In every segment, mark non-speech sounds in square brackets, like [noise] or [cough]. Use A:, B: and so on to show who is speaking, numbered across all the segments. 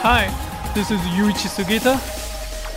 A: Hi, this is Yuichi Sugita,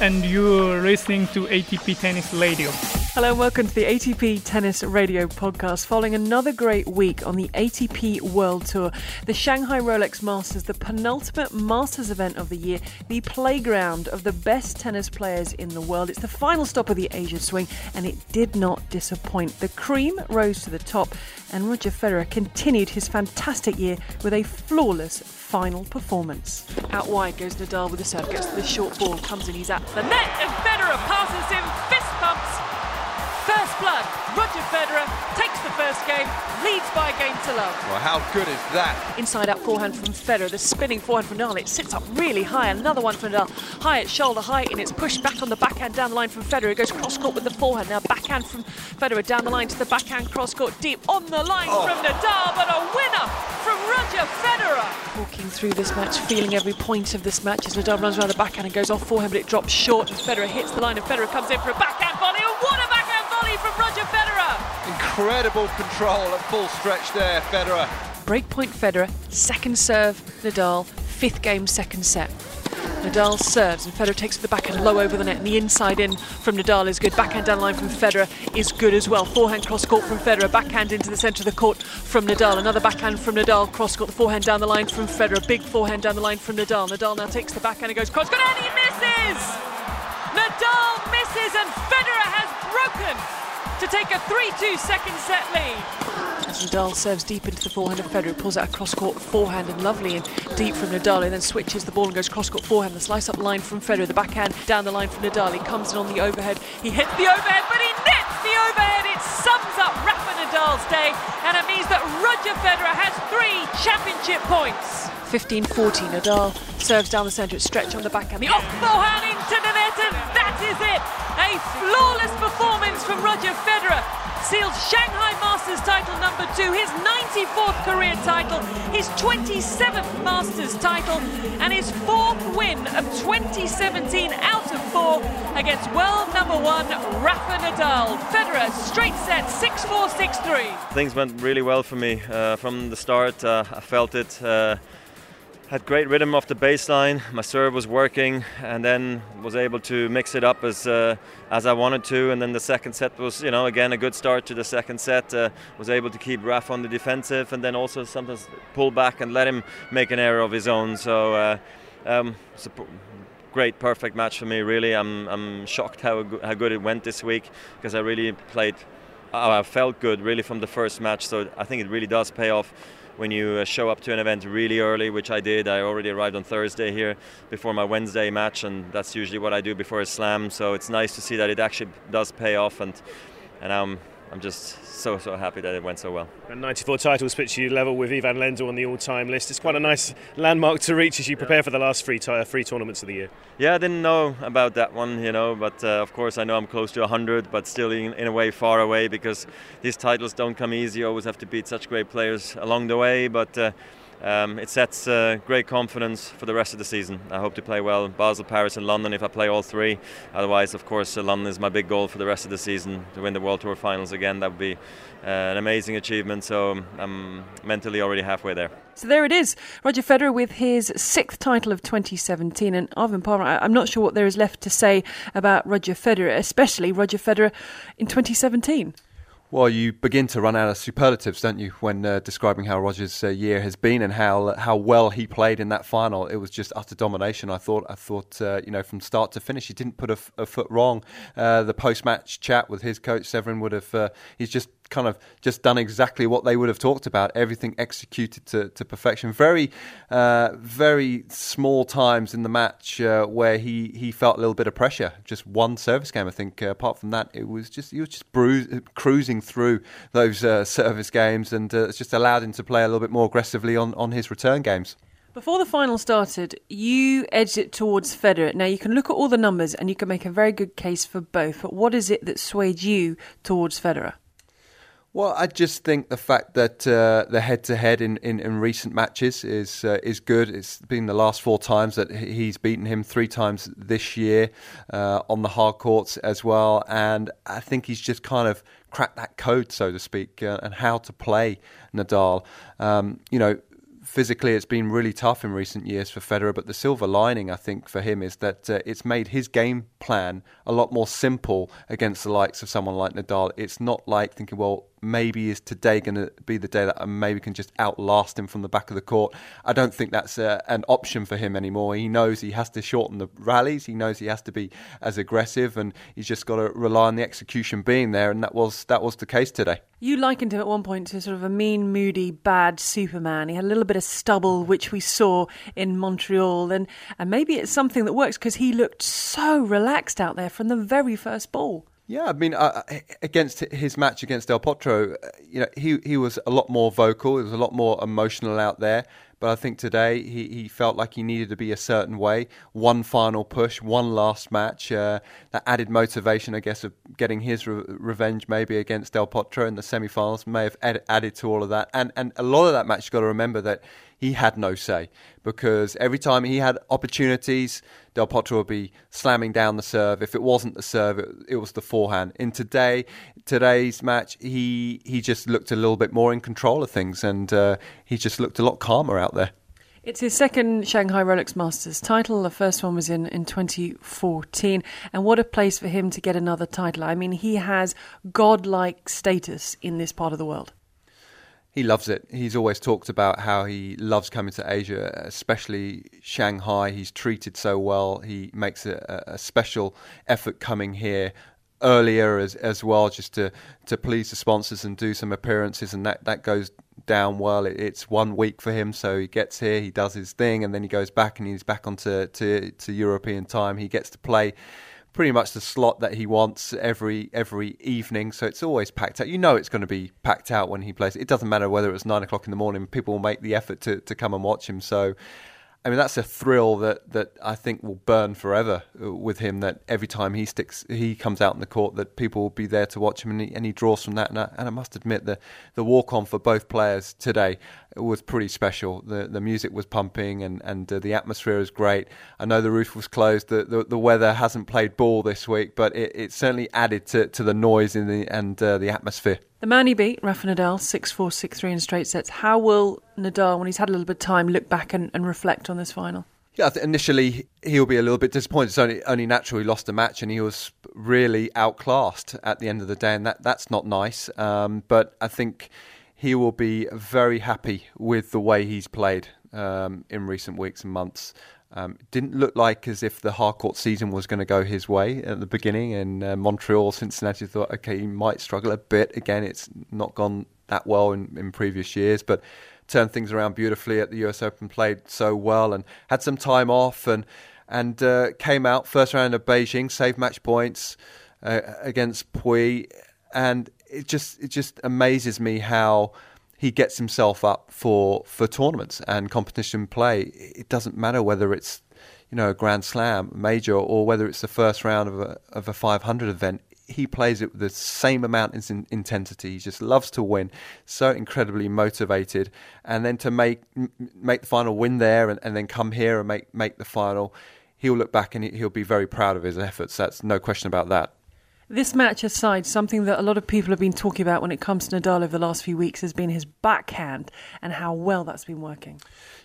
A: and you're listening to ATP Tennis Radio.
B: Hello and welcome to the ATP Tennis Radio podcast. Following another great week on the ATP World Tour, the Shanghai Rolex Masters, the penultimate Masters event of the year, the playground of the best tennis players in the world. It's the final stop of the Asia Swing, and it did not disappoint. The cream rose to the top, and Roger Federer continued his fantastic year with a flawless final performance. Out wide goes Nadal with the serve, gets the short ball, comes in, he's at the net, and Federer passes him, fist pumps. First blood, Roger Federer takes the first game, leads by a game to love.
C: Well, how good is that?
B: Inside out forehand from Federer, the spinning forehand from Nadal. It sits up really high. Another one from Nadal, high at shoulder height, and it's pushed back on the backhand down the line from Federer. It goes cross court with the forehand. Now backhand from Federer down the line to the backhand cross court deep on the line
C: Oh.
B: from Nadal, but a winner from Roger Federer. Walking through this match, feeling every point of this match as Nadal runs around the backhand and goes off forehand, but it drops short, and Federer hits the line, and Federer comes in for a backhand volley. And what a
C: Incredible control at full stretch there, Federer.
B: Breakpoint Federer, second serve, Nadal, fifth game, second set. Nadal serves and Federer takes the backhand low over the net and the inside in from Nadal is good. Backhand down line from Federer is good as well. Forehand cross court from Federer, backhand into the centre of the court from Nadal. Another backhand from Nadal, cross court, the forehand down the line from Federer. Big forehand down the line from Nadal. Nadal now takes the backhand and goes cross court and he misses! Nadal misses and Federer has broken to take a 3-2 second set lead. As Nadal serves deep into the forehand of Federer, pulls out a cross-court forehand and lovely and deep from Nadal, and then switches the ball and goes cross-court forehand. The slice-up line from Federer, the backhand down the line from Nadal. He comes in on the overhead. He hits the overhead, but he nets the overhead. It sums up Rafa Nadal's day, and it means that Roger Federer has three championship points. 15-14, Nadal serves down the centre, it's stretch on the backhand. The off forehand into the net, and that is it. A flawless performance from Roger Federer seals Shanghai Masters title number two, his 94th career title, his 27th Masters title, and his fourth win of 2017 out of four against world number one Rafa Nadal. Federer straight set 6-4, 6-3.
D: Things went really well for me uh, from the start. Uh, I felt it. Uh, had great rhythm off the baseline. My serve was working, and then was able to mix it up as uh, as I wanted to. And then the second set was, you know, again a good start to the second set. Uh, was able to keep Raf on the defensive, and then also sometimes pull back and let him make an error of his own. So. Uh, um, it's a p- great, perfect match for me. Really, I'm I'm shocked how how good it went this week because I really played. I felt good really from the first match. So I think it really does pay off when you uh, show up to an event really early, which I did. I already arrived on Thursday here before my Wednesday match, and that's usually what I do before a slam. So it's nice to see that it actually does pay off, and and I'm I'm just so so happy that it went so well.
E: And 94 titles puts you level with Ivan Lendl on the all-time list. It's quite a nice landmark to reach as you prepare for the last three, ti- three tournaments of the year.
D: Yeah, I didn't know about that one, you know, but uh, of course I know I'm close to 100, but still in, in a way far away because these titles don't come easy. You always have to beat such great players along the way, but uh, um, it sets uh, great confidence for the rest of the season. I hope to play well Basel, Paris, and London if I play all three. Otherwise, of course, uh, London is my big goal for the rest of the season to win the World Tour finals again. That would be uh, an amazing achievement, so I'm mentally already halfway there.
B: So there it is, Roger Federer with his sixth title of 2017. And Arvind Parmar, I'm not sure what there is left to say about Roger Federer, especially Roger Federer in 2017.
F: Well, you begin to run out of superlatives, don't you, when uh, describing how Rogers' uh, year has been and how how well he played in that final. It was just utter domination. I thought, I thought, uh, you know, from start to finish, he didn't put a, f- a foot wrong. Uh, the post-match chat with his coach Severin would have. Uh, he's just kind of just done exactly what they would have talked about. Everything executed to, to perfection. Very, uh, very small times in the match uh, where he, he felt a little bit of pressure. Just one service game, I think. Uh, apart from that, it was just he was just cruising through those uh, service games, and uh, it's just allowed him to play a little bit more aggressively on, on his return games.
B: Before the final started, you edged it towards Federer. Now, you can look at all the numbers and you can make a very good case for both, but what is it that swayed you towards Federer?
F: Well, I just think the fact that uh, the head-to-head in, in, in, recent matches is uh, is good. It's been the last four times that he's beaten him, three times this year uh, on the hard courts as well, and I think he's just kind of cracked that code, so to speak, uh, and how to play Nadal. Um, you know, physically it's been really tough in recent years for Federer, but the silver lining, I think, for him is that uh, it's made his game plan a lot more simple against the likes of someone like Nadal. It's not like thinking, well, maybe is today going to be the day that I maybe can just outlast him from the back of the court. I don't think that's a, uh, an option for him anymore. He knows he has to shorten the rallies. He knows he has to be as aggressive, and he's just got to rely on the execution being there. And that was that was the case today.
B: You likened him at one point to sort of a mean, moody, bad Superman. He had a little bit of stubble, which we saw in Montreal, and and maybe it's something that works because he looked so relaxed out there from the very first ball.
F: Yeah, I mean, uh, against his match against Del Potro, uh, you know, he he was a lot more vocal. He was a lot more emotional out there. But I think today he, he felt like he needed to be a certain way. One final push, one last match. Uh, that added motivation, I guess, of getting his re- revenge maybe against Del Potro in the semi-finals may have ed- added to all of that. And and a lot of that match, you've got to remember that he had no say because every time he had opportunities, Del Potro would be slamming down the serve. If it wasn't the serve, it, it, was the forehand. In today today's match, he he just looked a little bit more in control of things, and uh, he just looked a lot calmer out there.
B: It's his second Shanghai Rolex Masters title. The first one was in, in 2014. And what a place for him to get another title. I mean, he has godlike status in this part of the world
F: he loves it. He's always talked about how he loves coming to Asia, especially Shanghai. He's treated so well. He makes a, a special effort coming here earlier as as well, just to to please the sponsors and do some appearances, and that that goes down well. It, it's one week for him, so he gets here, he does his thing, and then he goes back and he's back onto to to European time. He gets to play pretty much the slot that he wants every every evening. So it's always packed out. You know it's going to be packed out when he plays. It doesn't matter whether it's nine o'clock in the morning. People will make the effort to, to come and watch him. So I mean, that's a thrill that, that I think will burn forever uh, with him. That every time he sticks, he comes out in the court, that people will be there to watch him, and he, and he draws from that. And I, and I must admit, the the walk on for both players today was pretty special. The the music was pumping, and and uh, the atmosphere was great. I know the roof was closed. The the, the weather hasn't played ball this week, but it, it certainly added to, to the noise in the and uh, the atmosphere.
B: The man he beat, Rafa Nadal, 6 4 6 3 in straight sets. How will Nadal, when he's had a little bit of time, look back and, and reflect on this final?
F: Yeah, initially he'll be a little bit disappointed. It's only, only natural he lost a match and he was really outclassed at the end of the day, and that, that's not nice. Um, but I think he will be very happy with the way he's played um, in recent weeks and months. Um, didn't look like as if the hard court season was going to go his way at the beginning. and uh, Montreal, Cincinnati thought, okay, he might struggle a bit. Again, it's not gone that well in, in previous years, but turned things around beautifully at the US Open, played so well, and had some time off, and and uh, came out first round of Beijing, saved match points uh, against Pouille, and it just it just amazes me how he gets himself up for, for tournaments and competition play. It doesn't matter whether it's you know a Grand Slam major or whether it's the first round of a of a 500 event. He plays it with the same amount of intensity. He just loves to win, so incredibly motivated, and then to make make the final win there, and, and then come here and make make the final. He'll look back and he'll be very proud of his efforts. That's no question about that.
B: This match aside, something that a lot of people have been talking about when it comes to Nadal over the last few weeks has been his backhand and how well that's been working.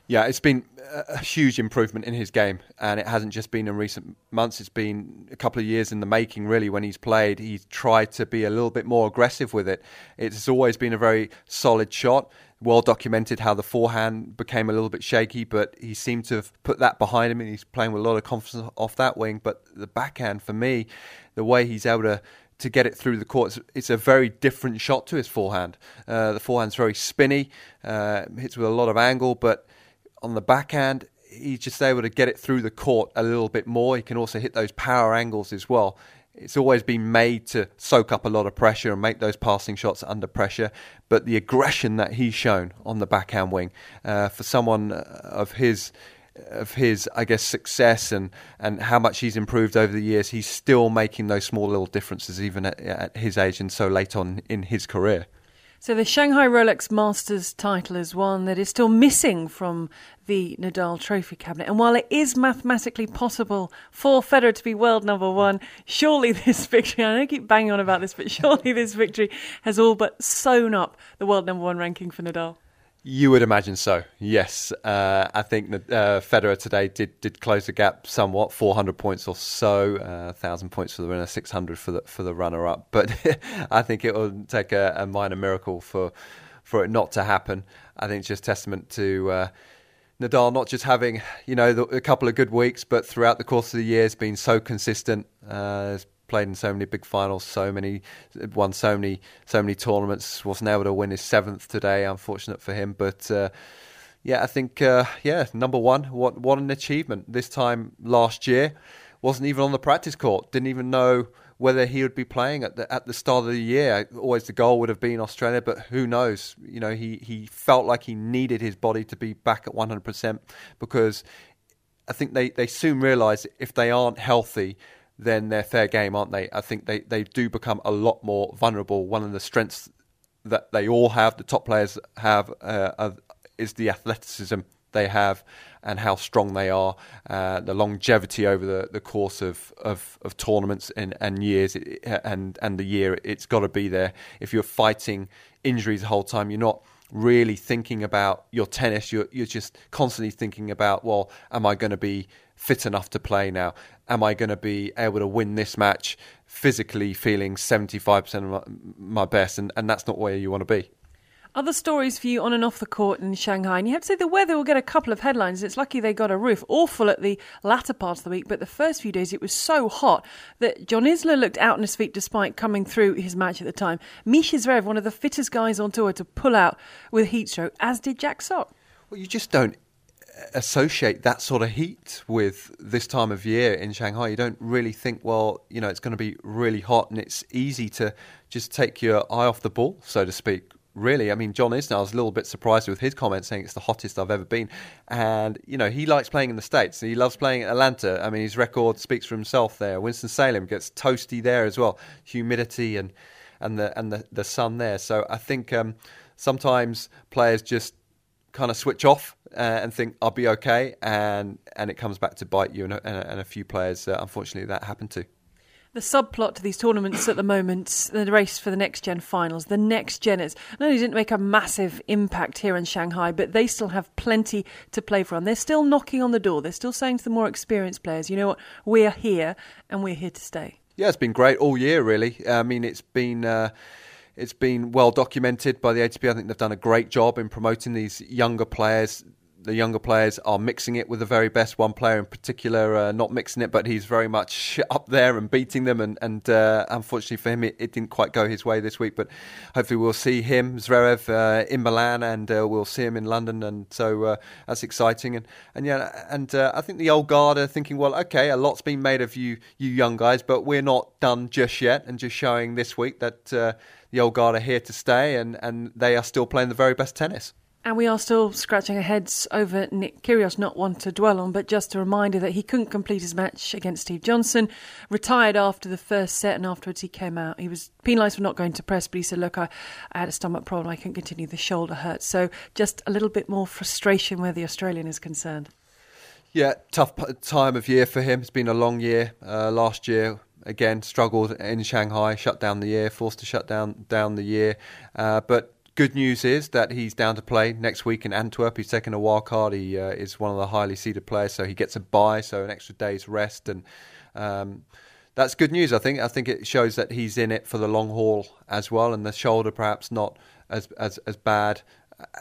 F: Yeah, it's been a huge improvement in his game, and it hasn't just been in recent months. It's been a couple of years in the making, really. When he's played, he's tried to be a little bit more aggressive with it. It's always been a very solid shot. Well documented how the forehand became a little bit shaky, but he seemed to have put that behind him, and he's playing with a lot of confidence off that wing. But the backhand, for me, the way he's able to to get it through the court. It's, it's a very different shot to his forehand. Uh, the forehand's very spinny, uh, hits with a lot of angle, but on the backhand, he's just able to get it through the court a little bit more. He can also hit those power angles as well. It's always been made to soak up a lot of pressure and make those passing shots under pressure. But the aggression that he's shown on the backhand wing, uh, for someone of his of his, I guess, success and, and how much he's improved over the years, he's still making those small little differences even at, at his age and so late on in his career.
G: So the Shanghai Rolex Masters title is one that is still missing from the Nadal Trophy cabinet. And while it is mathematically possible for Federer to be world number one, surely [laughs] this victory, I don't keep banging on about this, but surely this victory has all but sewn up the world number one ranking for Nadal.
F: You would imagine so. Yes, uh, I think that uh, Federer today did did close the gap somewhat, 400 points or so, uh, thousand points for the winner, 600 for the for the runner up. [laughs] But I think it will take a, a, minor miracle for for it not to happen. I think it's just testament to. Uh, Nadal not just having you know the, a couple of good weeks, but throughout the course of the year, has been so consistent. Uh, played in so many big finals, so many won so many so many tournaments. Wasn't able to win his seventh today, unfortunate for him. But uh, yeah, I think uh, yeah, number one. What what an achievement! This time last year, wasn't even on the practice court. Didn't even know whether he would be playing at the at the start of the year. Always the goal would have been Australia, but who knows? You know, he he felt like he needed his body to be back at 100% because I think they, they soon realise if they aren't healthy, then they're fair game, aren't they? I think they, they do become a lot more vulnerable. One of the strengths that they all have, the top players have, uh, is the athleticism they have and how strong they are, uh, the longevity over the, the course of, of, of tournaments and, and years, and, and the year, it's got to be there. If you're fighting injuries the whole time, you're not really thinking about your tennis. You're you're just constantly thinking about, well, am I going to be fit enough to play now? Am I going to be able to win this match physically feeling 75% of my, my best? And, and that's not where you want to be.
G: Other stories for you on and off the court in Shanghai. And you have to say the weather will get a couple of headlines. It's lucky they got a roof. Awful at the latter part of the week, but the first few days it was so hot that John Isner looked out on his feet despite coming through his match at the time. Mischa Zverev, one of the fittest guys on tour, to pull out with heat stroke, as did Jack Sock.
F: Well, you just don't associate that sort of heat with this time of year in Shanghai. You don't really think, well, you know, it's going to be really hot, and it's easy to just take your eye off the ball, so to speak. Really, I mean, John Isner, I was a little bit surprised with his comment saying it's the hottest I've ever been. And, you know, he likes playing in the States. He loves playing at Atlanta. I mean, his record speaks for himself there. Winston-Salem gets toasty there as well. Humidity and, and, the, and the, the sun there. So I think um, sometimes players just kind of switch off uh, and think I'll be okay, and and it comes back to bite you. And, and, and a few players, uh, unfortunately, that happened to.
G: The subplot to these tournaments at the moment, the race for the next gen finals, the next geners, not only didn't make a massive impact here in Shanghai, but they still have plenty to play for. And they're still knocking on the door. They're still saying to the more experienced players, you know what, we're here and we're here to stay.
F: Yeah, it's been great all year, really. I mean, it's been. Uh, it's been well documented by the ATP. I think they've done a great job in promoting these younger players the younger players are mixing it with the very best. One player in particular, uh, not mixing it, but he's very much [laughs] up there and beating them. And, and uh, unfortunately for him, it, it, didn't quite go his way this week. But hopefully, we'll see him, Zverev, uh, in Milan, and uh, we'll see him in London. And so uh, that's exciting. And and yeah, and uh, I think the old guard are thinking, well, okay, a lot's been made of you, you young guys, but we're not done just yet. And just showing this week that the old guard are here to stay, and, and they are still playing the very best tennis.
G: And we are still scratching our heads over Nick Kyrgios, not one to dwell on, but just a reminder that he couldn't complete his match against Steve Johnson, retired after the first set, and afterwards he came out. He was penalised for not going to press, but he said, Look, I, I had a stomach problem, I couldn't continue, the shoulder hurt. So just a little bit more frustration where the Australian is concerned.
F: Yeah, tough time of year for him. It's been a long year. Uh, last year, again, struggled in Shanghai, shut down the year, forced to shut down down the year. Uh, but Good news is that he's down to play next week in Antwerp. He's taken a wild card. He uh, is one of the highly seeded players, so he gets a bye, so an extra day's rest, and um, that's good news. I think. I think it shows that he's in it for the long haul as well, and the shoulder perhaps not as as as bad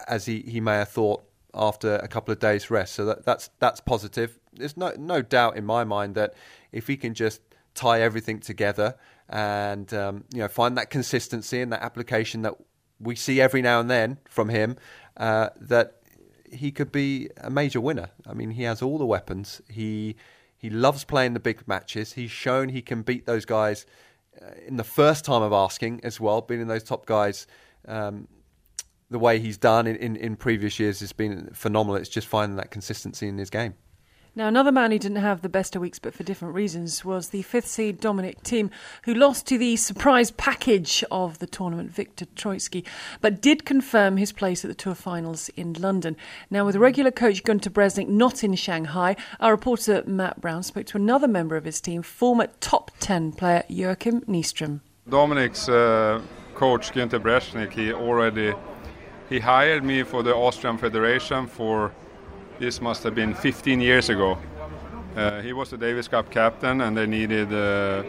F: as he, he may have thought after a couple of days rest. So that, that's that's positive. There's no no doubt in my mind that if he can just tie everything together and um, you know find that consistency and that application that we see every now and then from him uh, that he could be a major winner. I mean, he has all the weapons. He he loves playing the big matches. He's shown he can beat those guys uh, in the first time of asking as well, beating those top guys. Um, the way he's done in, in, in previous years has been phenomenal. It's just finding that consistency in his game.
B: Now, another man who didn't have the best of weeks, but for different reasons, was the fifth seed Dominic Thiem, who lost to the surprise package of the tournament, Viktor Troicki, but did confirm his place at the Tour finals in London. Now, with regular coach Gunter Bresnik not in Shanghai, our reporter Matt Brown spoke to another member of his team, former top 10 player Joakim Nystrom.
H: Dominic's uh, coach Gunter Bresnik, he already he hired me for the Austrian Federation for this must have been 15 years ago. Uh, he was the Davis Cup captain, and they needed uh,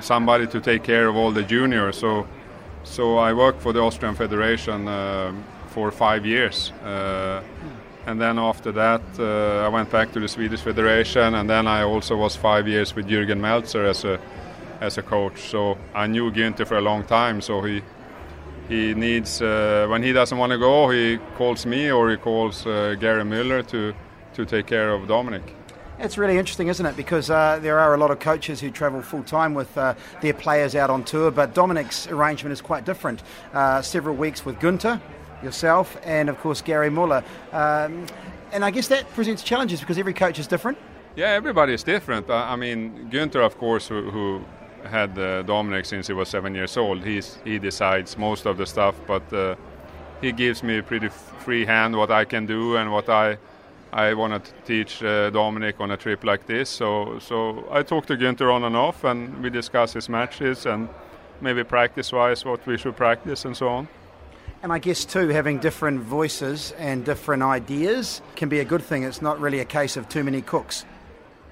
H: somebody to take care of all the juniors. So, so I worked for the Austrian Federation uh, for five years, uh, and then after that, uh, I went back to the Swedish Federation, and then I also was five years with Jürgen Melzer as a as a coach. So I knew Günther for a long time. So he he needs uh, when he doesn't want to go, he calls me or he calls uh, Gary Muller to to take care of Dominic.
I: It's really interesting, isn't it? Because uh, there are a lot of coaches who travel full time with uh, their players out on tour, but Dominic's arrangement is quite different. Uh, several weeks with Gunter, yourself, and of course Gary Muller. Um, and I guess that presents challenges because every coach is different.
H: Yeah, everybody is different. I mean, Gunter, of course, who, who had uh, Dominic since he was seven years old. He's he decides most of the stuff, but uh, he gives me a pretty free hand what I can do and what I I want to teach uh, Dominic on a trip like this. So so I talk to Günther on and off, and we discuss his matches and maybe practice-wise what we should practice and so on.
I: And I guess too, having different voices and different ideas can be a good thing. It's not really a case of too many cooks.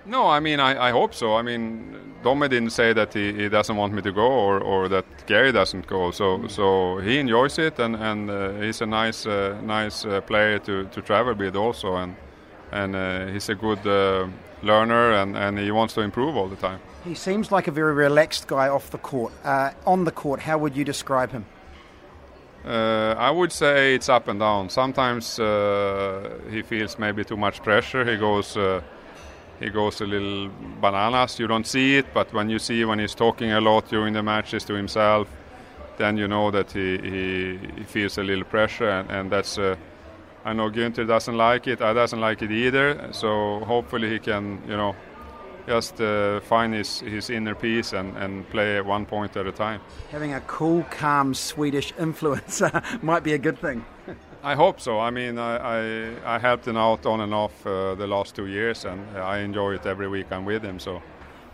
H: No, I mean, I, I hope so. I mean, Domi didn't say that he, he doesn't want me to go or, or that Gary doesn't go. So so he enjoys it, and, and uh, he's a nice uh, nice uh, player to, to travel with also, and and uh, he's a good uh, learner, and, and he wants to improve all the time.
I: He seems like a very relaxed guy off the court. Uh, on the court, how would you describe him?
H: I would say it's up and down. Sometimes he feels maybe too much pressure. He goes he goes a little bananas. You don't see it, but when you see when he's talking a lot during the matches to himself, then you know that he, he, he feels a little pressure, and, and that's. Uh, I know Günther doesn't like it. I doesn't like it either. So hopefully he can, you know, just uh, find his, his inner peace and, and play one point at a time.
I: Having a cool, calm Swedish influence [laughs] might be a good thing. [laughs]
H: I hope so. I mean, I, I, I, helped him out on and off uh, the last two years, and I enjoy it every week I'm with him. So,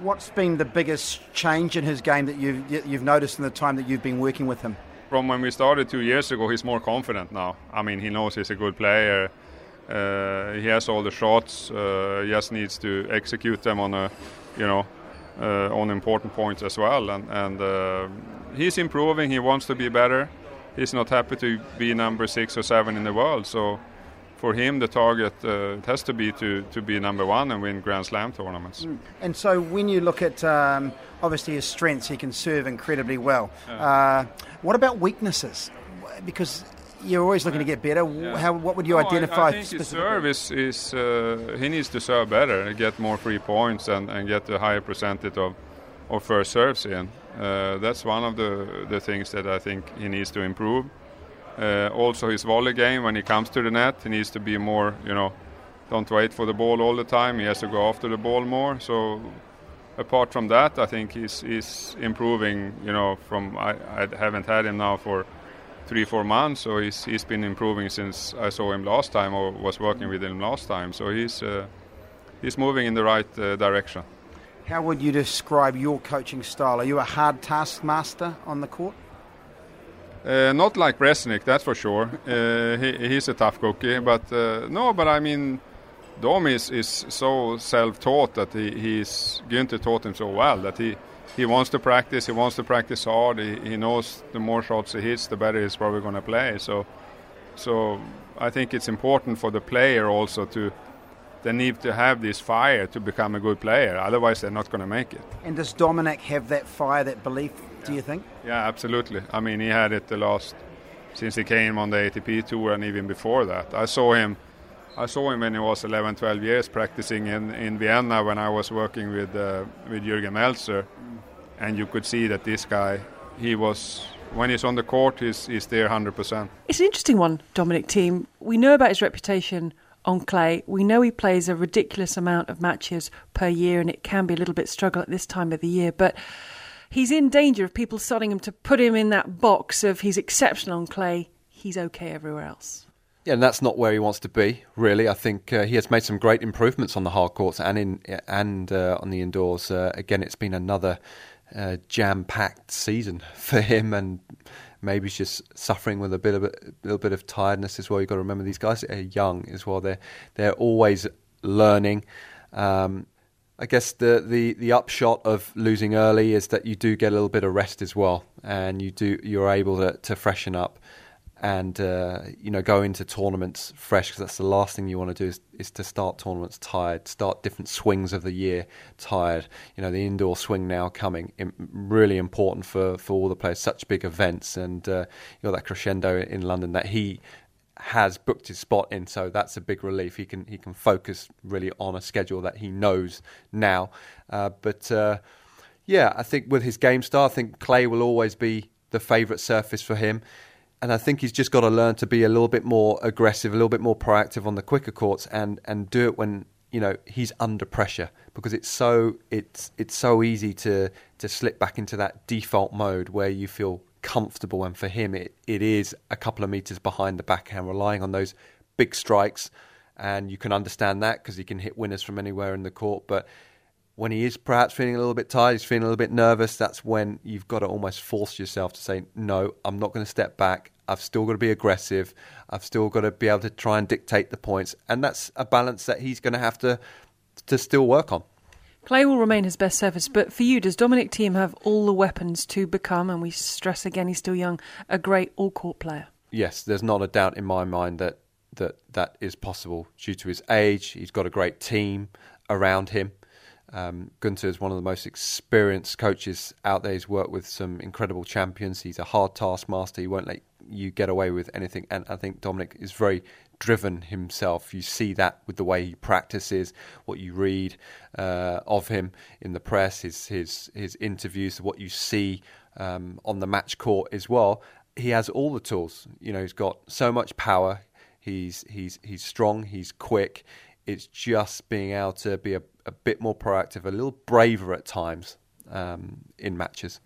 I: what's been the biggest change in his game that you've you've noticed in the time that you've been working with him?
H: From when we started two years ago, he's more confident now. I mean, he knows he's a good player. Uh, he has all the shots. Uh, he just needs to execute them on a, you know, uh, on important points as well. And, and uh, he's improving. He wants to be better he's not happy to be number six or seven in the world. So for him, the target uh, has to be to, to be number one and win Grand Slam tournaments. Mm.
I: And so when you look at um, obviously his strengths, he can serve incredibly well. Yeah. Uh, what about weaknesses? Because you're always looking to get better. Yeah. How, what would you
H: no,
I: identify?
H: I, I think his serve is, is uh, he needs to serve better, get more free points, and, and get a higher percentage of, of first serves in. Uh, that's one of the, the things that I think he needs to improve. Uh, also, his volley game when he comes to the net, he needs to be more, you know, don't wait for the ball all the time. He has to go after the ball more. So, apart from that, I think he's, he's improving. You know, from I, I haven't had him now for three four months, so he's he's been improving since I saw him last time or was working with him last time. So he's uh, he's moving in the right uh, direction.
I: How would you describe your coaching style? Are you a hard taskmaster on the court?
H: Uh, not like Bresnik, that's for sure. Uh, he, he's a tough cookie, but uh, no. But I mean, Dom is, is so self-taught that he, he's Günther taught him so well that he he wants to practice. He wants to practice hard. He, he knows the more shots he hits, the better he's probably going to play. So, so I think it's important for the player also to they need to have this fire to become a good player. Otherwise, they're not going to make it.
I: And does Dominic have that fire, that belief? Do you think?
H: Yeah, absolutely. I mean, he had it the last since he came on the ATP tour, and even before that. I saw him. I saw him when he was 11, 12 years practicing in, in Vienna when I was working with uh, with Jürgen Melzer, and you could see that this guy, he was when he's on the court, he's, he's there 100%.
B: It's an interesting one, Dominic Thiem. We know about his reputation
G: on clay. We know he plays a ridiculous amount of matches per year, and it can be a little bit struggle at this time of the year. But he's in danger of people starting him to put him in that box of he's exceptional on clay, he's okay everywhere else.
F: Yeah, and that's not where he wants to be. Really, I think uh, he has made some great improvements on the hard courts and in and uh, on the indoors. Uh, again, it's been another uh, jam-packed season [laughs] for him, and maybe he's just suffering with a bit of a little bit of tiredness as well. You've got to remember these guys are young as well. They're they're always learning. Um, I guess the, the, the upshot of losing early is that you do get a little bit of rest as well, and you do you're able to, to freshen up and uh, you know go into tournaments fresh because that's the last thing you want to do is, is to start tournaments tired, start different swings of the year tired. You know the indoor swing now coming, really important for, for all the players. Such big events, and uh, you know that crescendo in London that he has booked his spot in, so that's a big relief. He can he can focus really on a schedule that he knows now. Uh, but uh, yeah, I think with his game style, I think clay will always be the favourite surface for him and I think he's just got to learn to be a little bit more aggressive, a little bit more proactive on the quicker courts, and and do it when you know he's under pressure because it's so it's it's so easy to to slip back into that default mode where you feel comfortable, and for him it, it is a couple of meters behind the backhand, relying on those big strikes, and you can understand that because he can hit winners from anywhere in the court, but when he is perhaps feeling a little bit tired, he's feeling a little bit nervous, that's when you've got to almost force yourself to say, no, I'm not going to step back. I've still got to be aggressive. I've still got to be able to try and dictate the points. And that's a balance that he's going to have to, to still work on.
G: Clay will remain his best service, but for you, does Dominic Thiem have all the weapons to become, and we stress again, he's still young, a great all court player?
F: Yes, there's not a doubt in my mind that that that is possible due to his age. He's got a great team around him. Um, Gunter is one of the most experienced coaches out there. He's worked with some incredible champions. He's a hard taskmaster. He won't let you get away with anything. And I think Dominic is very driven himself. You see that with the way he practices, what you read uh, of him in the press, his his his interviews, what you see um, on the match court as well. He has all the tools. You know, he's got so much power. He's he's he's strong. He's quick. It's just being able to be a, a bit more proactive, a little braver at times um, in matches.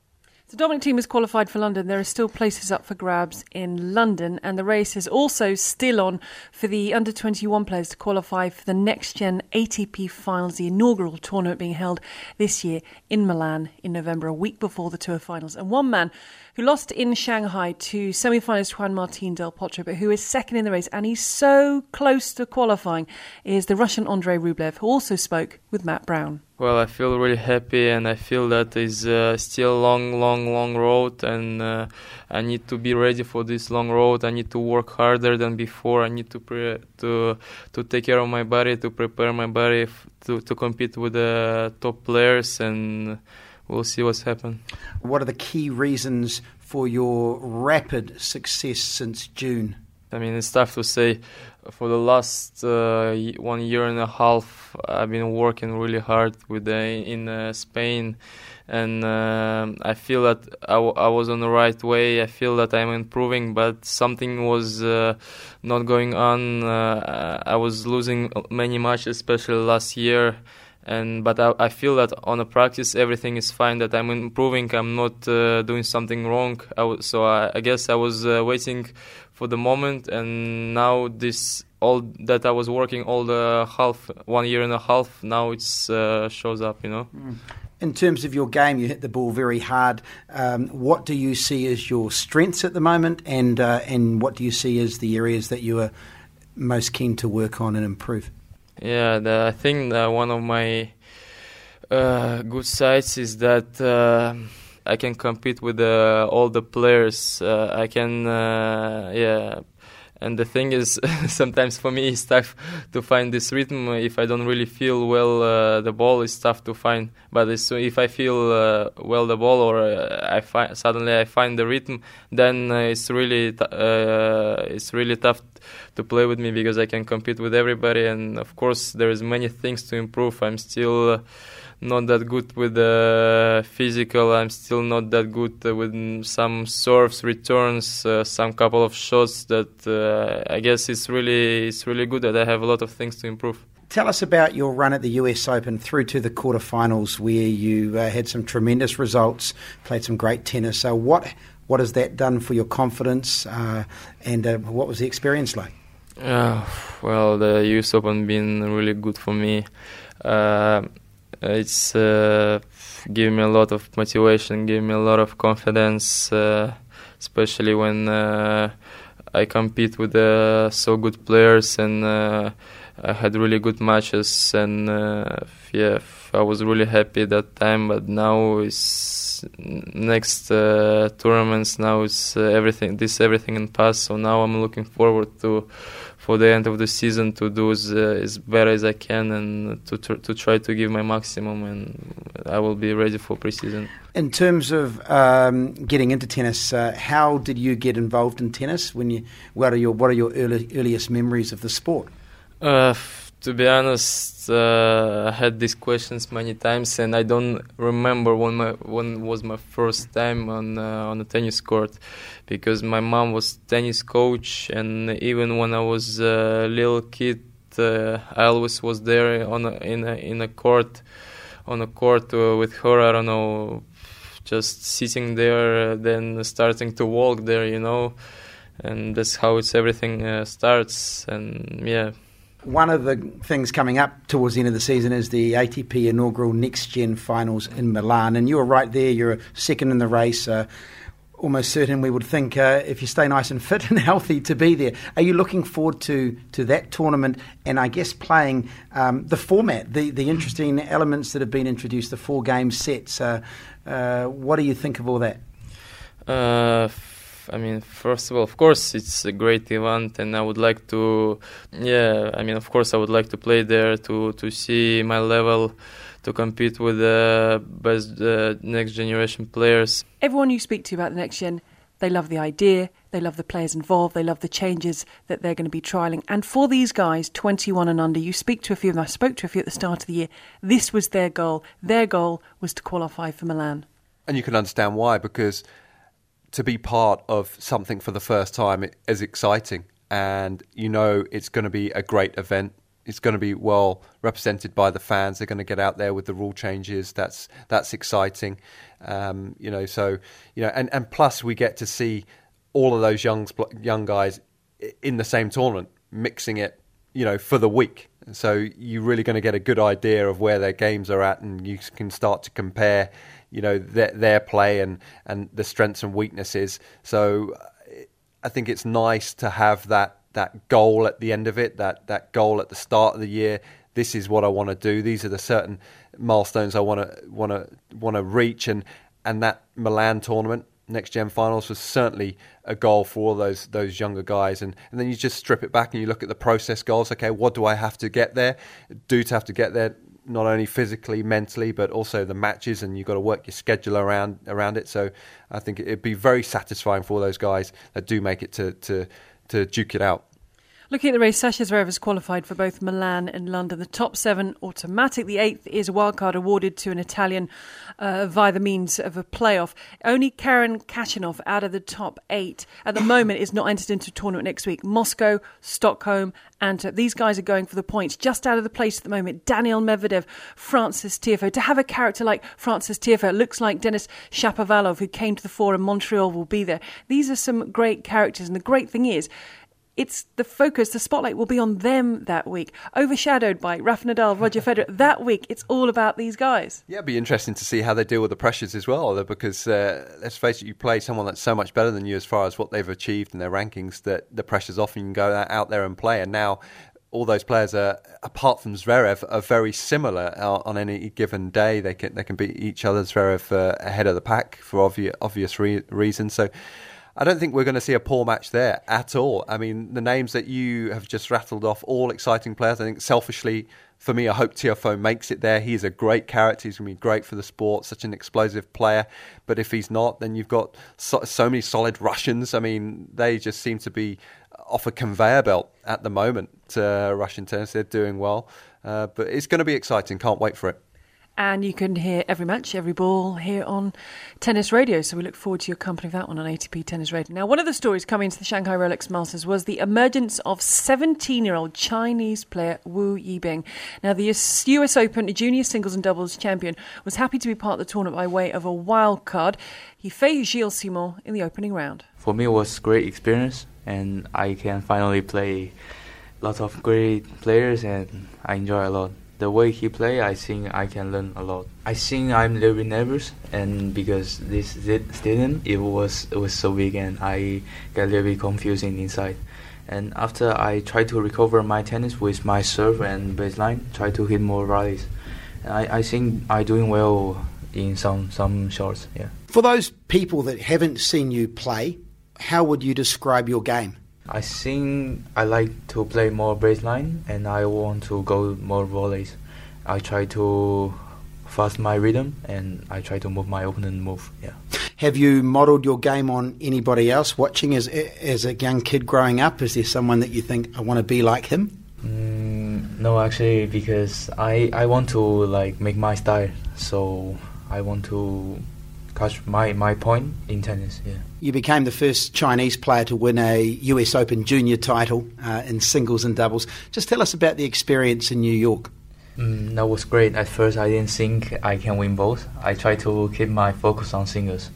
G: The Dominic Thiem is qualified for London. There are still places up for grabs in London, and the race is also still on for the under 21 players to qualify for the next gen ATP Finals, the inaugural tournament being held this year in Milan in November, a week before the Tour Finals. And one man who lost in Shanghai to semi finalist Juan Martin Del Potro, but who is second in the race and he's so close to qualifying, is the Russian Andrey Rublev, who also spoke with Matt Brown.
J: Well, I feel really happy, and I feel that it's uh, still a long, long, long road, and uh, I need to be ready for this long road. I need to work harder than before. I need to pre- to to take care of my body, to prepare my body f- to to compete with the top players, and we'll see what's happened.
I: What are the key reasons for your rapid success since June?
J: I mean, it's tough to say for the last uh, one year and a half, I've been working really hard with the, in uh, Spain, and uh, I feel that I, w- I was on the right way. I feel that I'm improving, but something was uh, not going on. Uh, I was losing many matches, especially last year. And but I, I feel that on the practice everything is fine. That I'm improving. I'm not uh, doing something wrong. I w- so I, I guess I was waiting for the moment and now this all that I was working all the half one year and a half now it's uh, shows up you know? Mm.
I: in terms of your game you hit the ball very hard. Um, what do you see as your strengths at the moment and uh, and what do you see as the areas that you are most keen to work on and improve?
J: Yeah the, I think one of my uh, good sides is that uh, I can compete with uh, all the players. Uh, I can, uh, yeah. And the thing is, [laughs] sometimes for me it's tough to find this rhythm. If I don't really feel well uh, the ball, it's tough to find. But if I feel uh, well the ball, or uh, I find suddenly I find the rhythm, then it's really t- it's really tough to play with me because I can compete with everybody. And of course, there is many things to improve. I'm still not that good with the physical. I'm still not that good with some serves, returns, uh, some couple of shots. That uh, I guess it's really it's really good that I have a lot of things to improve.
I: Tell us about your run at the US Open through to the quarterfinals, where you uh, had some tremendous results, played some great tennis. So what what has that done for your confidence, uh, and uh, what was the experience like?
J: Uh, well, the US Open been really good for me. It's uh, giving me a lot of motivation, giving me a lot of confidence, uh, especially when uh, I compete with uh, so good players and uh, I had really good matches and uh, yeah, I was really happy that time. But now is next tournaments. Now it's everything. This everything in past. So now I'm looking forward to for the end of the season to do as, uh, as better as I can and to tr- to try to give my maximum, and I will be ready for preseason.
I: In terms of um, getting into tennis, uh, how did you get involved in tennis? When you what are your what are your early, earliest memories of the sport?
J: Uh, to be honest, uh, I had these questions many times, and I don't remember when my when was my first time on uh, on a tennis court, because my mom was tennis coach, and even when I was a little kid, uh, I always was there on a, in a in a court, on a court uh, with her. I don't know, just sitting there, then starting to walk there, you know, and that's how it's everything uh, starts, and yeah
I: one of the things coming up towards the end of the season is the ATP inaugural Next Gen Finals in Milan, and you were right there. You're second in the race. Uh, almost certain we would think uh, if you stay nice and fit [laughs] and healthy to be there. Are you looking forward to to that tournament and I guess playing um, the format, the the interesting elements that have been introduced, the four game sets? Uh, uh what do you think of all that?
J: I mean, first of all, of course, it's a great event, and I would like to, yeah, I mean, of course, I would like to play there to to see my level, to compete with the best uh, next generation players.
G: Everyone you speak to about the next gen, they love the idea, they love the players involved, they love the changes that they're going to be trialing. And for these guys, 21 and under, you speak to a few of them. I spoke to a few at the start of the year. This was their goal. Their goal was to qualify for Milan.
F: And you can understand why, because to be part of something for the first time is exciting, and you know it's going to be a great event. It's going to be well represented by the fans. They're going to get out there with the rule changes. That's that's exciting, um, you know. So you know, and, and plus we get to see all of those young young guys in the same tournament, mixing it, you know, for the week. So you're really going to get a good idea of where their games are at, and you can start to compare you know their, their play and and the strengths and weaknesses. So I think it's nice to have that that goal at the end of it, that that goal at the start of the year. This is what I want to do. These are the certain milestones I want to want to want to reach, and and that Milan tournament next gen finals was certainly a goal for all those those younger guys and, and then you just strip it back and you look at the process goals okay what do i have to get there do to have to get there not only physically, mentally, but also the matches, and you've got to work your schedule around around it. So I think it'd be very satisfying for those guys that do make it to to to duke it out.
G: Looking at the race, Sasha Zverev has qualified for both Milan and London. The top seven automatic. The eighth is a wildcard awarded to an Italian uh, via the means of a playoff. Only Karen Khachanov out of the top eight at the moment is not entered into a tournament next week. Moscow, Stockholm, and uh, these guys are going for the points. Just out of the place at the moment, Daniil Medvedev, Frances Tiafoe. To have a character like Frances Tiafoe, looks like Denis Shapovalov, who came to the fore in Montreal, will be there. These are some great characters, and the great thing is, it's the focus, the spotlight will be on them that week, overshadowed by Rafa Nadal, Roger [laughs] Federer. That week, it's all about these guys.
F: Yeah, it'd be interesting to see how they deal with the pressures as well. Because uh, let's face it, you play someone that's so much better than you as far as what they've achieved in their rankings that the pressure's off and you can go out there and play. And now all those players are, apart from Zverev, are very similar on any given day. They can they can beat each other. Zverev uh, ahead of the pack for obvious obvious re- reasons. So I don't think we're going to see a poor match there at all. I mean, the names that you have just rattled off, all exciting players. I think selfishly, for me, I hope Tiafoe makes it there. He's a great character. He's going to be great for the sport, such an explosive player. But if he's not, then you've got so, so many solid Russians. I mean, they just seem to be off a conveyor belt at the moment. Uh, Russian tennis, they're doing well. Uh, but it's going to be exciting. Can't wait for it.
G: And you can hear every match, every ball here on Tennis Radio. So we look forward to your company of that one on ATP Tennis Radio. Now, one of the stories coming into the Shanghai Rolex Masters was the emergence of 17 year old Chinese player Wu Yibing. Now, the US Open junior singles and doubles champion was happy to be part of the tournament by way of a wild card. He faced Gilles Simon in the opening round.
K: For me, it was great experience, and I can finally play lots of great players, and I enjoy a lot the way he play, I think I can learn a lot. I think I'm a little bit nervous, and because this stadium it was it was so big, and I got a little bit confusing inside. And after I try to recover my tennis with my serve and baseline, try to hit more rallies. I, I think I doing well in some some shots. Yeah.
I: For those people that haven't seen you play, how would you describe your game?
K: I think I like to play more baseline and I want to go more volleys. I try to fast my rhythm and I try to move my opponent move. Yeah.
I: Have you modelled your game on anybody else watching as as a young kid growing up? Is there someone that you think I want to be like him?
K: Mm, no, actually, because I I want to like make my style. So I want to catch my, my point in tennis. Yeah.
I: You became the first Chinese player to win a US Open junior title uh, in singles and doubles. Just tell us about the experience in New York.
K: Mm, that was great. At first, I didn't think I can win both. I tried to keep my focus on singles,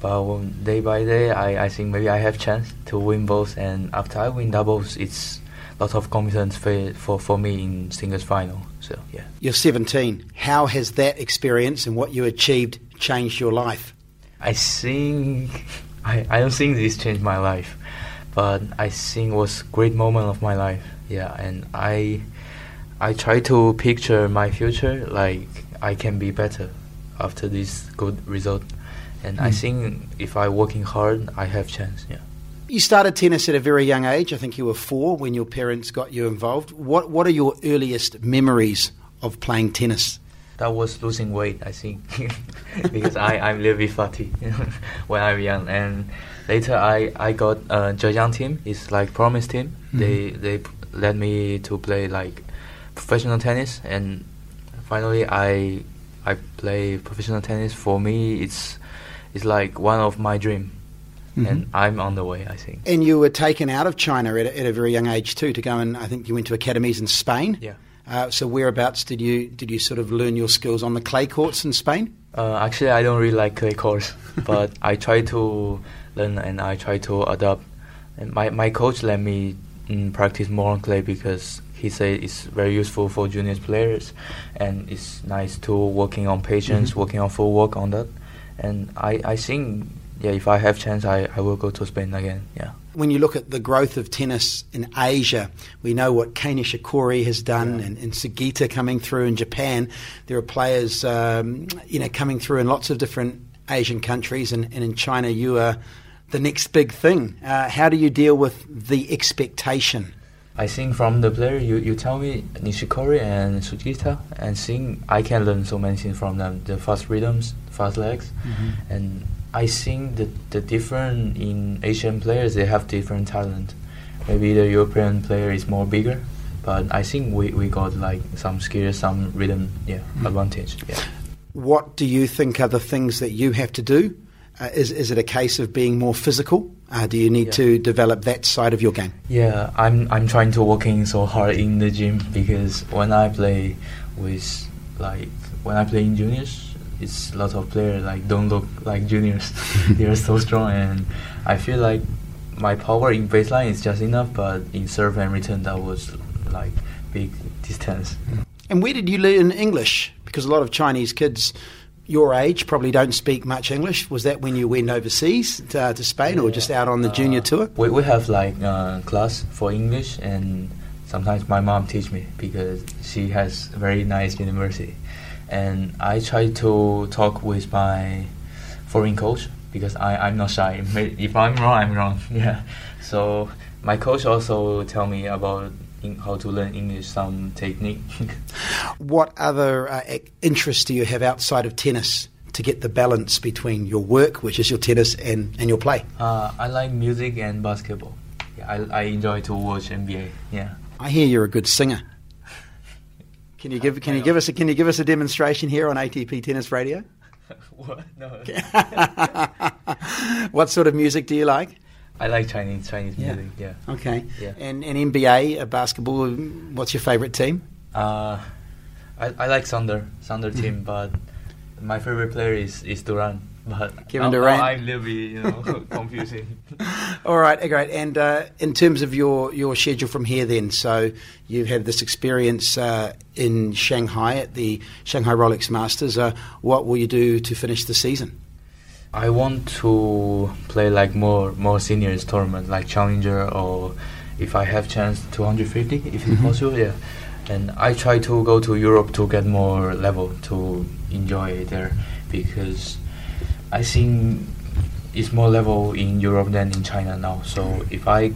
K: but day by day, I, I think maybe I have chance to win both. And after I win doubles, it's a lot of confidence for, for, for me in singles final. So yeah.
I: You're 17. How has that experience and what you achieved changed your life?
K: I think I, I don't think this changed my life, but I think it was a great moment of my life. Yeah, and I I try to picture my future like I can be better after this good result, and mm. I hmm. think if I working hard, I have chance. Yeah.
I: You started tennis at a very young age. I think you were four when your parents got you involved. What What are your earliest memories of playing tennis?
K: That was losing weight, I think, [laughs] because I I'm a little bit fatty [laughs] when I'm young. And later I I got uh, Zhejiang team. It's like promise team. Mm-hmm. They they let me to play like professional tennis, and finally I I play professional tennis. For me, it's it's like one of my dream. Mm-hmm. and I'm on the way, I think.
I: And you were taken out of China at a, at a, very young age too to go and I think you went to academies in Spain.
K: Yeah.
I: Uh, so whereabouts did you did you sort of learn your skills on the clay courts in Spain?
K: Uh, actually, I don't really like clay courts, [laughs] but I try to learn and I try to adapt. And my my coach let me mm, practice more on clay because he said it's very useful for junior players, and it's nice to working on patience, mm-hmm. working on full work on that. And I I think yeah, if I have chance, I, I will go to Spain again. Yeah
I: when you look at the growth of tennis in Asia, we know what Kei Nishikori has done yeah. and, and Sugita coming through in Japan. There are players, um, you know, coming through in lots of different Asian countries, and, and in China, you are the next big thing. Uh, how do you deal with the expectation?
K: I think from the player, you, you tell me Nishikori and Sugita, and seeing I can learn so many things from them. The fast rhythms, fast legs, mm-hmm. and I think the the different in Asian players they have different talent. Maybe the European player is more bigger, but I think we, we got like some skills, some rhythm, yeah, mm. advantage. Yeah.
I: What do you think are the things that you have to do? Uh, is is it a case of being more physical? Uh, do you need yeah. to develop that side of your game?
K: Yeah, I'm I'm trying to working so hard in the gym because when I play with like when I play in juniors, it's a lot of players like don't look like juniors. [laughs] they are so strong, and I feel like my power in baseline is just enough, but in serve and return that was like big distance.
I: And where did you learn English? Because a lot of Chinese kids your age probably don't speak much English. Was that when you went overseas to, uh, to Spain, yeah. or just out on the uh, junior tour?
K: We, we have like uh, class for English, and sometimes my mom teach me because she has a very nice university and I try to talk with my foreign coach because I, I'm not shy. [laughs] If I'm wrong, I'm wrong. [laughs] Yeah. So my coach also tell me about how to learn English, some technique. [laughs]
I: what other uh, interests do you have outside of tennis to get the balance between your work, which is your tennis, and, and your play?
K: Uh, I like music and basketball. Yeah, I, I enjoy to watch NBA. Yeah.
I: I hear you're a good singer. Can you give Can you give us a Can you give us a demonstration here on ATP Tennis Radio? [laughs]
K: what? No. [laughs]
I: what sort of music do you like?
K: I like Chinese Chinese music. Yeah.
I: Okay.
K: Yeah.
I: And and NBA uh, basketball. What's your favorite team?
K: Uh, I, I like Thunder Thunder
I: Mm-hmm.
K: team, but my favorite player is is Durant. But
I: Kevin
K: now-
I: Durant.
K: I'm a little bit you know [laughs] confusing. [laughs]
I: All right, great. And uh, in terms of your, your schedule from here, then, so you've had this experience uh, in Shanghai at the Shanghai Rolex Masters. Uh, what will you do to finish the season?
K: I want to play like more more seniors tournament, like challenger or if I have chance 250, if it's
I: Mhm.
K: possible, yeah. And I try to go to Europe to get more level to enjoy it there because I think it's more level in Europe than in China now. So if I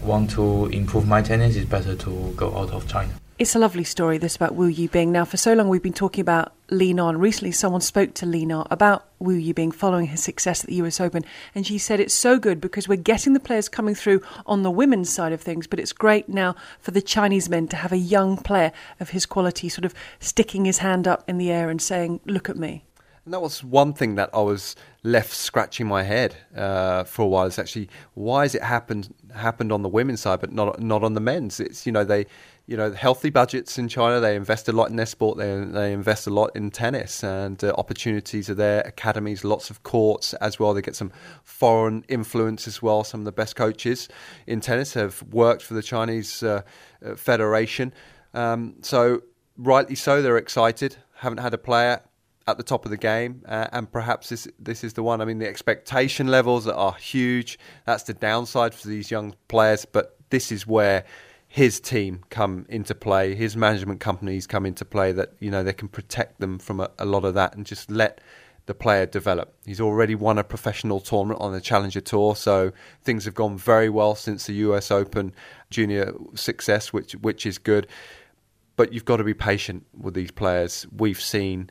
K: want to improve my tennis, it's better to go out of China.
G: It's a lovely story, this about Wu Yibing. Now, for so long, we've been talking about Li and recently someone spoke to Li Na about Wu Yibing following his success at the US Open, and she said it's so good because we're getting the players coming through on the women's side of things, but it's great now for the Chinese men to have a young player of his quality sort of sticking his hand up in the air and saying, Look at me.
F: And that was one thing that I was left scratching my head uh, for a while. Is actually why has it happened happened on the women's side, but not not on the men's? It's you know they you know healthy budgets in China. They invest a lot in their sport. They they invest a lot in tennis, and uh, opportunities are there. Academies, lots of courts as well. They get some foreign influence as well. Some of the best coaches in tennis have worked for the Chinese uh, uh, federation. Um, so rightly so, they're excited. Haven't had a player at the top of the game, uh, and perhaps this this is the one. I mean, the expectation levels are huge. That's the downside for these young players, but this is where his team come into play. His management companies come into play. That you know they can protect them from a, a lot of that and just let the player develop. He's already won a professional tournament on the Challenger Tour, so things have gone very well since the US Open junior success, which which is good. But you've got to be patient with these players. We've seen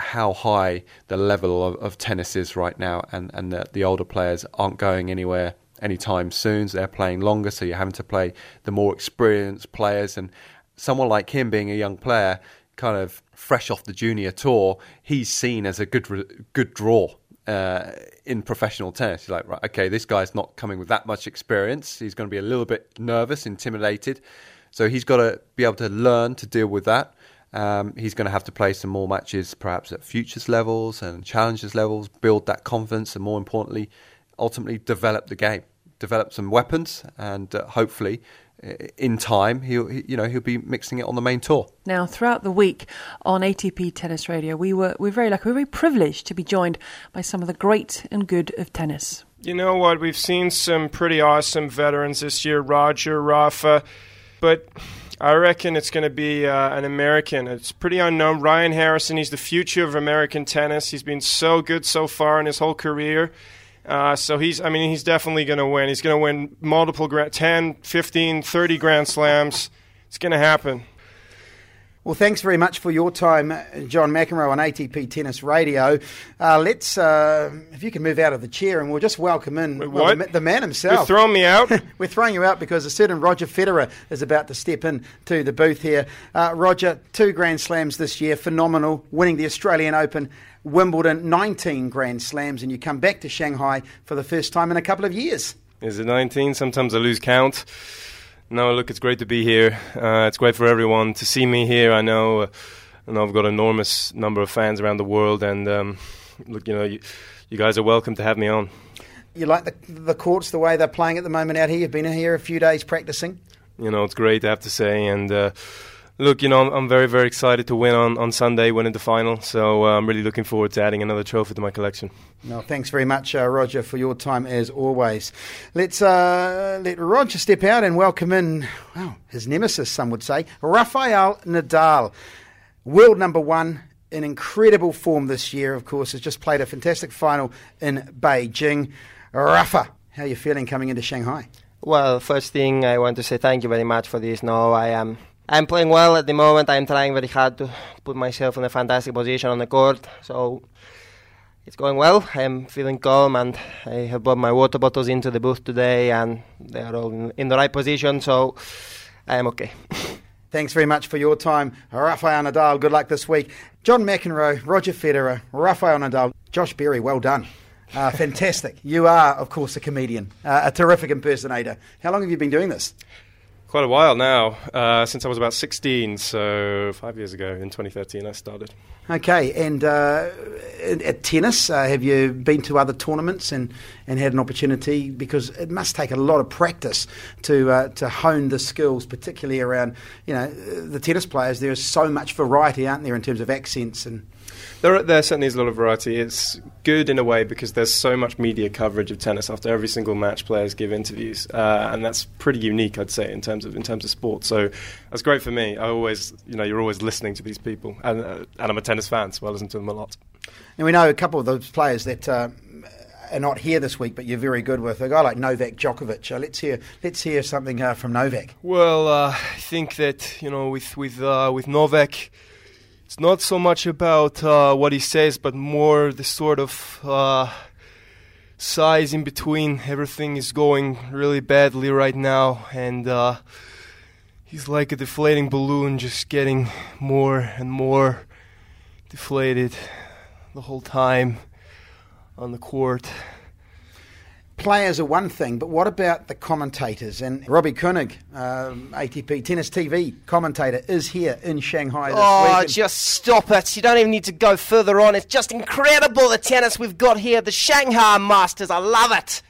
F: how high the level of, of tennis is right now, and and the, the older players aren't going anywhere anytime soon. So they're playing longer, so you're having to play the more experienced players. And someone like him, being a young player, kind of fresh off the junior tour, he's seen as a good good draw uh, in professional tennis. You're like, right, okay, this guy's not coming with that much experience. He's going to be a little bit nervous, intimidated. So he's got to be able to learn to deal with that. Um, he's going to have to play some more matches, perhaps at futures levels and challengers levels, build that confidence, and more importantly, ultimately develop the game, develop some weapons, and uh, hopefully, uh, in time, he'll he, you know he'll be mixing it on the main tour.
G: Now, throughout the week on ATP Tennis Radio, we were we are very lucky, we we're very privileged to be joined by some of the great and good of tennis.
L: You know what? We've seen some pretty awesome veterans this year Roger, Rafa, but I reckon it's going to be uh, an American. It's pretty unknown. Ryan Harrison, he's the future of American tennis. He's been so good so far in his whole career. Uh, so he's, I mean, he's definitely going to win. He's going to win multiple gra- 10, 15, 30 Grand Slams. It's going to happen.
I: Well, thanks very much for your time, John McEnroe on ATP Tennis Radio. Uh, let's, uh, if you can move out of the chair, and we'll just welcome in well,
L: what?
I: the, the man himself.
L: You're throwing me out? [laughs]
I: We're throwing you out because a certain Roger Federer is about to step in to the booth here. Uh, Roger, two Grand Slams this year, phenomenal, winning the Australian Open, Wimbledon, 19 Grand Slams, and you come back to Shanghai for the first time in a couple of years.
L: Is it 19? Sometimes I lose count. No, look, it's great to be here. Uh, it's great for everyone to see me here. I know, uh, I know I've got an enormous number of fans around the world, and um, look, you know, you, you guys are welcome to have me on.
I: You like the, the courts, the way they're playing at the moment out here? You've been here a few days practicing?
L: You know, it's great, I have to say. And uh, look, you know, I'm, I'm, very, very excited to win on, on Sunday, winning the final. So uh, I'm really looking forward to adding another trophy to my collection.
I: No, thanks very much, uh, Roger, for your time as always. Let's uh, let Roger step out and welcome in, well, his nemesis, some would say, Rafael Nadal, world number one. In incredible form this year, of course, has just played a fantastic final in Beijing. Rafa, how are you feeling coming into Shanghai?
M: Well, first thing I want to say thank you very much for this. No, I am I'm playing well at the moment. I'm trying very hard to put myself in a fantastic position on the court. So it's going well. I'm feeling calm, and I have brought my water bottles into the booth today, and they are all in, in the right position. So I am okay. [laughs]
I: Thanks very much for your time, Rafael Nadal. Good luck this week. John McEnroe, Roger Federer, Rafael Nadal, Josh Berry. Well done. Uh, [laughs] fantastic. You are, of course, a comedian, uh, a terrific impersonator. How long have you been doing this?
L: Quite a while now, uh, since I was about 16, so five years ago in 2013 I started.
I: Okay, and uh, at tennis, uh, have you been to other tournaments and, and had an opportunity? Because it must take a lot of practice to uh, to hone the skills, particularly around you know the tennis players. There is so much variety, aren't there, in terms of accents and
L: there, there certainly is a lot of variety. It's good in a way because there's so much media coverage of tennis after every single match. Players give interviews, uh, and that's pretty unique, I'd say, in terms of in terms of sport. So that's great for me. I always, you know, you're always listening to these people, and, uh, and I'm a tennis fan, so I listen to them a lot.
I: And we know a couple of those players that. Uh, are not here this week, but you're very good with a guy like Novak Djokovic. Uh, let's hear let's hear something uh, from Novak.
L: Well, uh, I think that you know with with uh, with Novak, it's not so much about uh, what he says, but more the sort of uh, sighs in between. Everything is going really badly right now, and uh, he's like a deflating balloon, just getting more and more deflated the whole time on the court
I: players are one thing, but what about the commentators? And Robbie Koenig, um, ATP Tennis TV commentator, is here in Shanghai this
N: oh,
I: week.
N: just stop it. You don't even need to go further on. It's just incredible the tennis we've got here, the Shanghai Masters. I love it.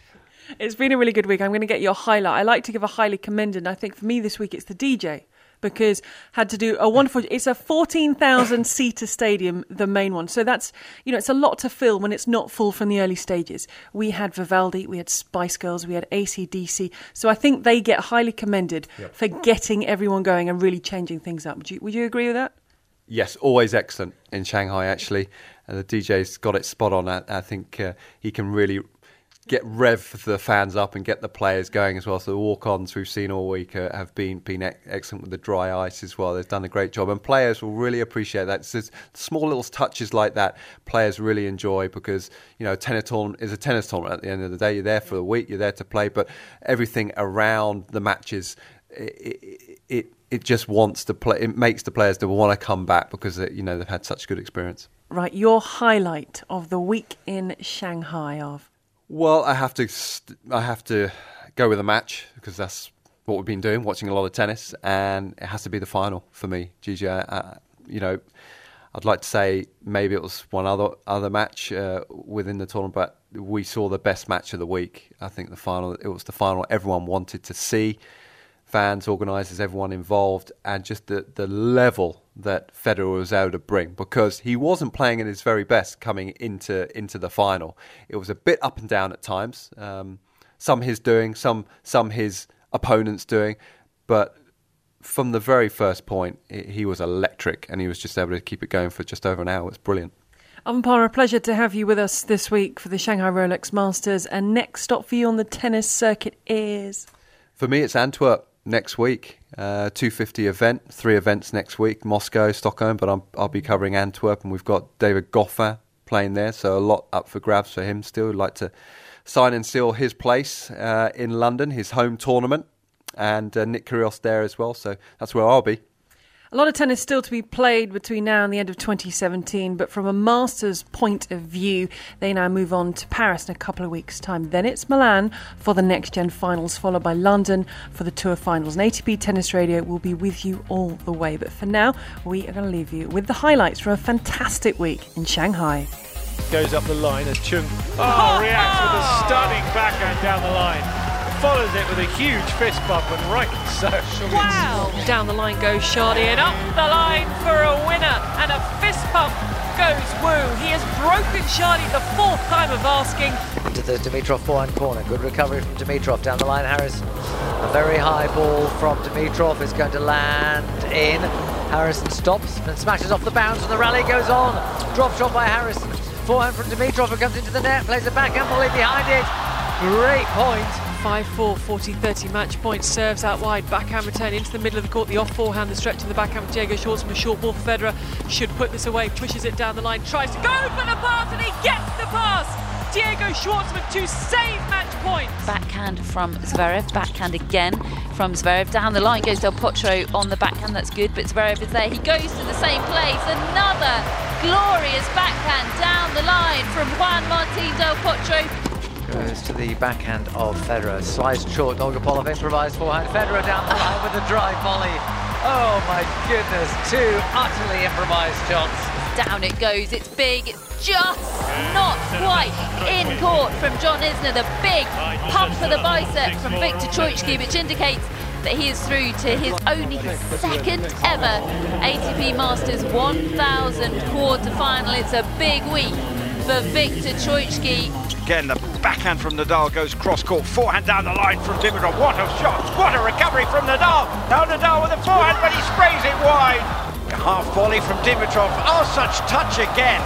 G: It's been a really good week. I'm going to get your highlight. I like to give a highly commended. and I think for me this week it's the DJ because had to do a wonderful. It's a fourteen thousand seater stadium, the main one. So that's you know it's a lot to fill when it's not full from the early stages. We had Vivaldi, we had Spice Girls, we had ACDC. So I think they get highly commended yep. for getting everyone going and really changing things up. Would you, would you agree with that?
F: Yes, always excellent in Shanghai. Actually, uh, the DJ's got it spot on. I, I think uh, he can really get rev the fans up and get the players going as well. So the walk-ons we've seen all week uh, have been been excellent with the dry ice as well. They've done a great job, and players will really appreciate that. It's small little touches like that players really enjoy because you know tennis tournament is a tennis tournament. At the end of the day, you're there for the week, you're there to play, but everything around the matches. It, it, it just wants to play. It makes the players to want to come back because you know they've had such good experience.
G: Right, your highlight of the week in Shanghai of
F: well, I have to I have to go with a match because that's what we've been doing, watching a lot of tennis, and it has to be the final for me, Gigi. Uh, you know, I'd like to say maybe it was one other other match uh, within the tournament, but we saw the best match of the week. I think the final it was the final everyone wanted to see fans, organisers, everyone involved, and just the, the level that Federer was able to bring because he wasn't playing at his very best coming into into the final. It was a bit up and down at times. Um, some his doing, some some his opponents doing, but from the very first point, he was electric, and he was just able to keep it going for just over an hour. It's brilliant.
G: Parmar, a pleasure to have you with us this week for the Shanghai Rolex Masters. And next stop for you on the tennis circuit is.
F: For me, it's Antwerp next week. Uh, 250 event, three events next week Moscow, Stockholm, but i will be covering Antwerp, and we've got David Goffin playing there, so a lot up for grabs for him still. We'd like to sign and seal his place uh, in London, his home tournament, and uh, Nick Kyrgios there as well, so that's where I'll be.
G: A lot of tennis still to be played between now and the end of 2017, but from a Masters point of view, they now move on to Paris in a couple of weeks' time. Then it's Milan for the next gen finals, followed by London for the tour finals. And ATP Tennis Radio will be with you all the way. But for now, we are going to leave you with the highlights from a fantastic week in Shanghai.
O: Goes up the line as Chung oh, [laughs] reacts with a stunning backhand down the line follows it with a huge fist bump and right [laughs] so.
B: Wow! Down the line goes Chardy and up the line for a winner and a fist bump goes Wu. He has broken Chardy the fourth time of asking.
P: Into the Dimitrov forehand corner. Good recovery from Dimitrov. Down the line, Harris. A very high ball from Dimitrov is going to land in. Harrison stops and smashes off the bounce and the rally goes on. Drop shot by Harrison. Forehand from Dimitrov who comes into the net, plays a backhand volley behind it. Great point
B: 5-4, 40-30 match point. Serves out wide, backhand return into the middle of the court. The off forehand, the stretch of the backhand Diego Schwartzman. Short ball for Federer. Should put this away, pushes it down the line, tries to go for the pass, and he gets the pass. Diego Schwartzman to save match point.
Q: Backhand from Zverev, backhand again from Zverev. Down the line goes Del Potro on the backhand, that's good, but Zverev is there. He goes to the same place. Another glorious backhand down the line from Juan Martín Del Potro.
P: Goes to the backhand of Federer. Slides short. Dolgopolov improvised forehand. Federer down the line with a drive volley. Oh my goodness. Two utterly improvised shots.
Q: Down it goes. It's big. It's just not quite in court from John Isner. The big pump for the bicep from Viktor Troicki, which indicates that he is through to his only second ever ATP Masters 1000 quarter final. It's a big week for Viktor Troicki.
R: Again, the backhand from Nadal goes cross court, forehand down the line from Dimitrov. What a shot! What a recovery from Nadal! Now Nadal with a forehand, but he sprays it wide. Half volley from Dimitrov. Oh, such touch again.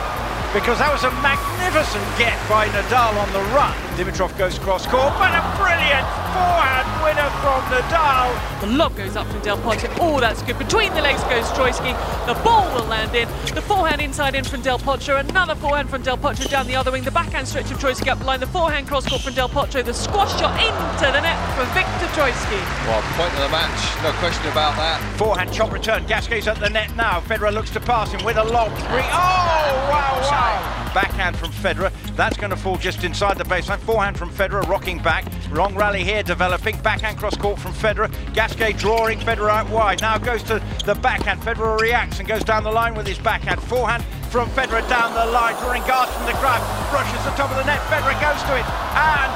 R: Because that was a magnificent get by Nadal on the run. Dimitrov goes cross court, but a brilliant forehand winner from Nadal.
B: The lob goes up from Del Potro. Oh, that's good. Between the legs goes Troicki. The ball will land in. The forehand inside in from Del Potro. Another forehand from Del Potro down the other wing. The backhand stretch of Troicki up the line. The forehand cross court from Del Potro. The squash shot into the net for Viktor Troicki.
C: Well, point of the match, no question about that.
R: Forehand chop return. Gasquet's at the net now. Federer looks to pass him with a lob. Three. Oh, wow, wow. Backhand from Federer. That's going to fall just inside the baseline. Forehand from Federer, rocking back. Wrong rally here developing. Backhand cross court from Federer. Gasquet drawing Federer out wide. Now goes to the backhand. Federer reacts and goes down the line with his backhand. Forehand from Federer down the line, drawing guards from the crowd. Rushes the top of the net. Federer goes to it. And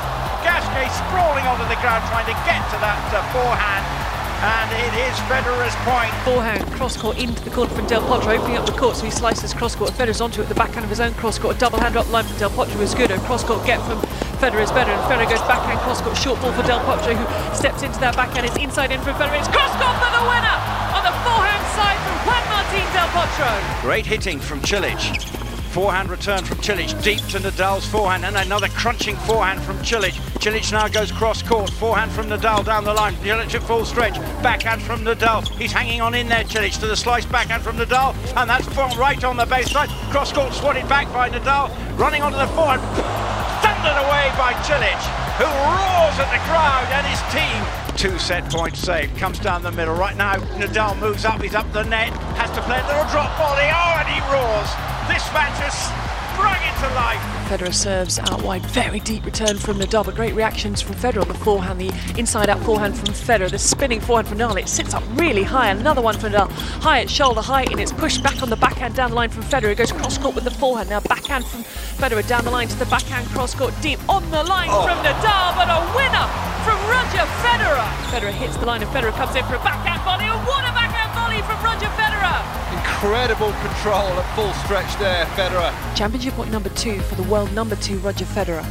R: Gasquet sprawling onto the ground trying to get to that uh, forehand. And it is Federer's point.
B: Forehand cross court into the corner from Del Potro, opening up the court, so he slices cross court. Federer's onto it, the backhand of his own cross court. A double hand up line from Del Potro is good. A cross court get from Federer is better, and Federer goes backhand cross court, short ball for Del Potro, who steps into that backhand. It's inside in from Federer. It's cross court for the winner on the forehand side from Juan Martín Del Potro.
R: Great hitting from Cilic. Forehand return from Cilic, deep to Nadal's forehand, and another crunching forehand from Cilic. Cilic now goes cross court, forehand from Nadal down the line. Cilic at full stretch, backhand from Nadal. He's hanging on in there, Cilic, to the slice backhand from Nadal, and that's right on the baseline. Cross court swatted back by Nadal, running onto the forehand, thundered away by Cilic, who roars at the crowd and his team. Two set points saved, comes down the middle. Right now, Nadal moves up, he's up the net, has to play a little drop volley. Oh, and he roars. This match has sprung into life.
B: Federer serves out wide, very deep return from Nadal, but great reactions from Federer on the forehand, the inside out forehand from Federer, the spinning forehand from Nadal, it sits up really high, another one from Nadal, high at shoulder height, and it's pushed back on the backhand down the line from Federer, it goes cross court with the forehand, now backhand from Federer down the line to the backhand cross court, deep on the line
R: Oh.
B: from Nadal, but a winner from Roger Federer. Federer hits the line and Federer comes in for a backhand volley, and what a backhand volley from Roger Federer!
C: Incredible control at full stretch there, Federer.
B: Championship point number two for the world number two Roger Federer.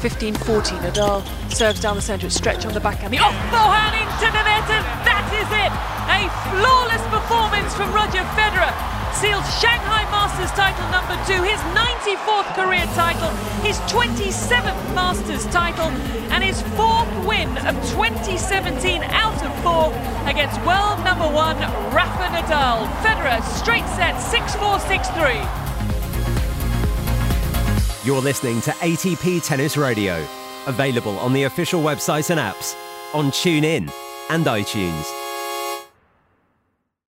B: 15-14, Nadal serves down the centre, stretch on the backhand, the off forehand into the net, and that is it! A flawless performance from Roger Federer. Seals Shanghai Masters title number two, his 94th career title, his 27th Masters title, and his fourth win of 2017 out of four against world number one Rafa Nadal. Federer straight set 6-4, 6-3.
S: You're listening to ATP Tennis Radio, available on the official website and apps, on TuneIn and iTunes.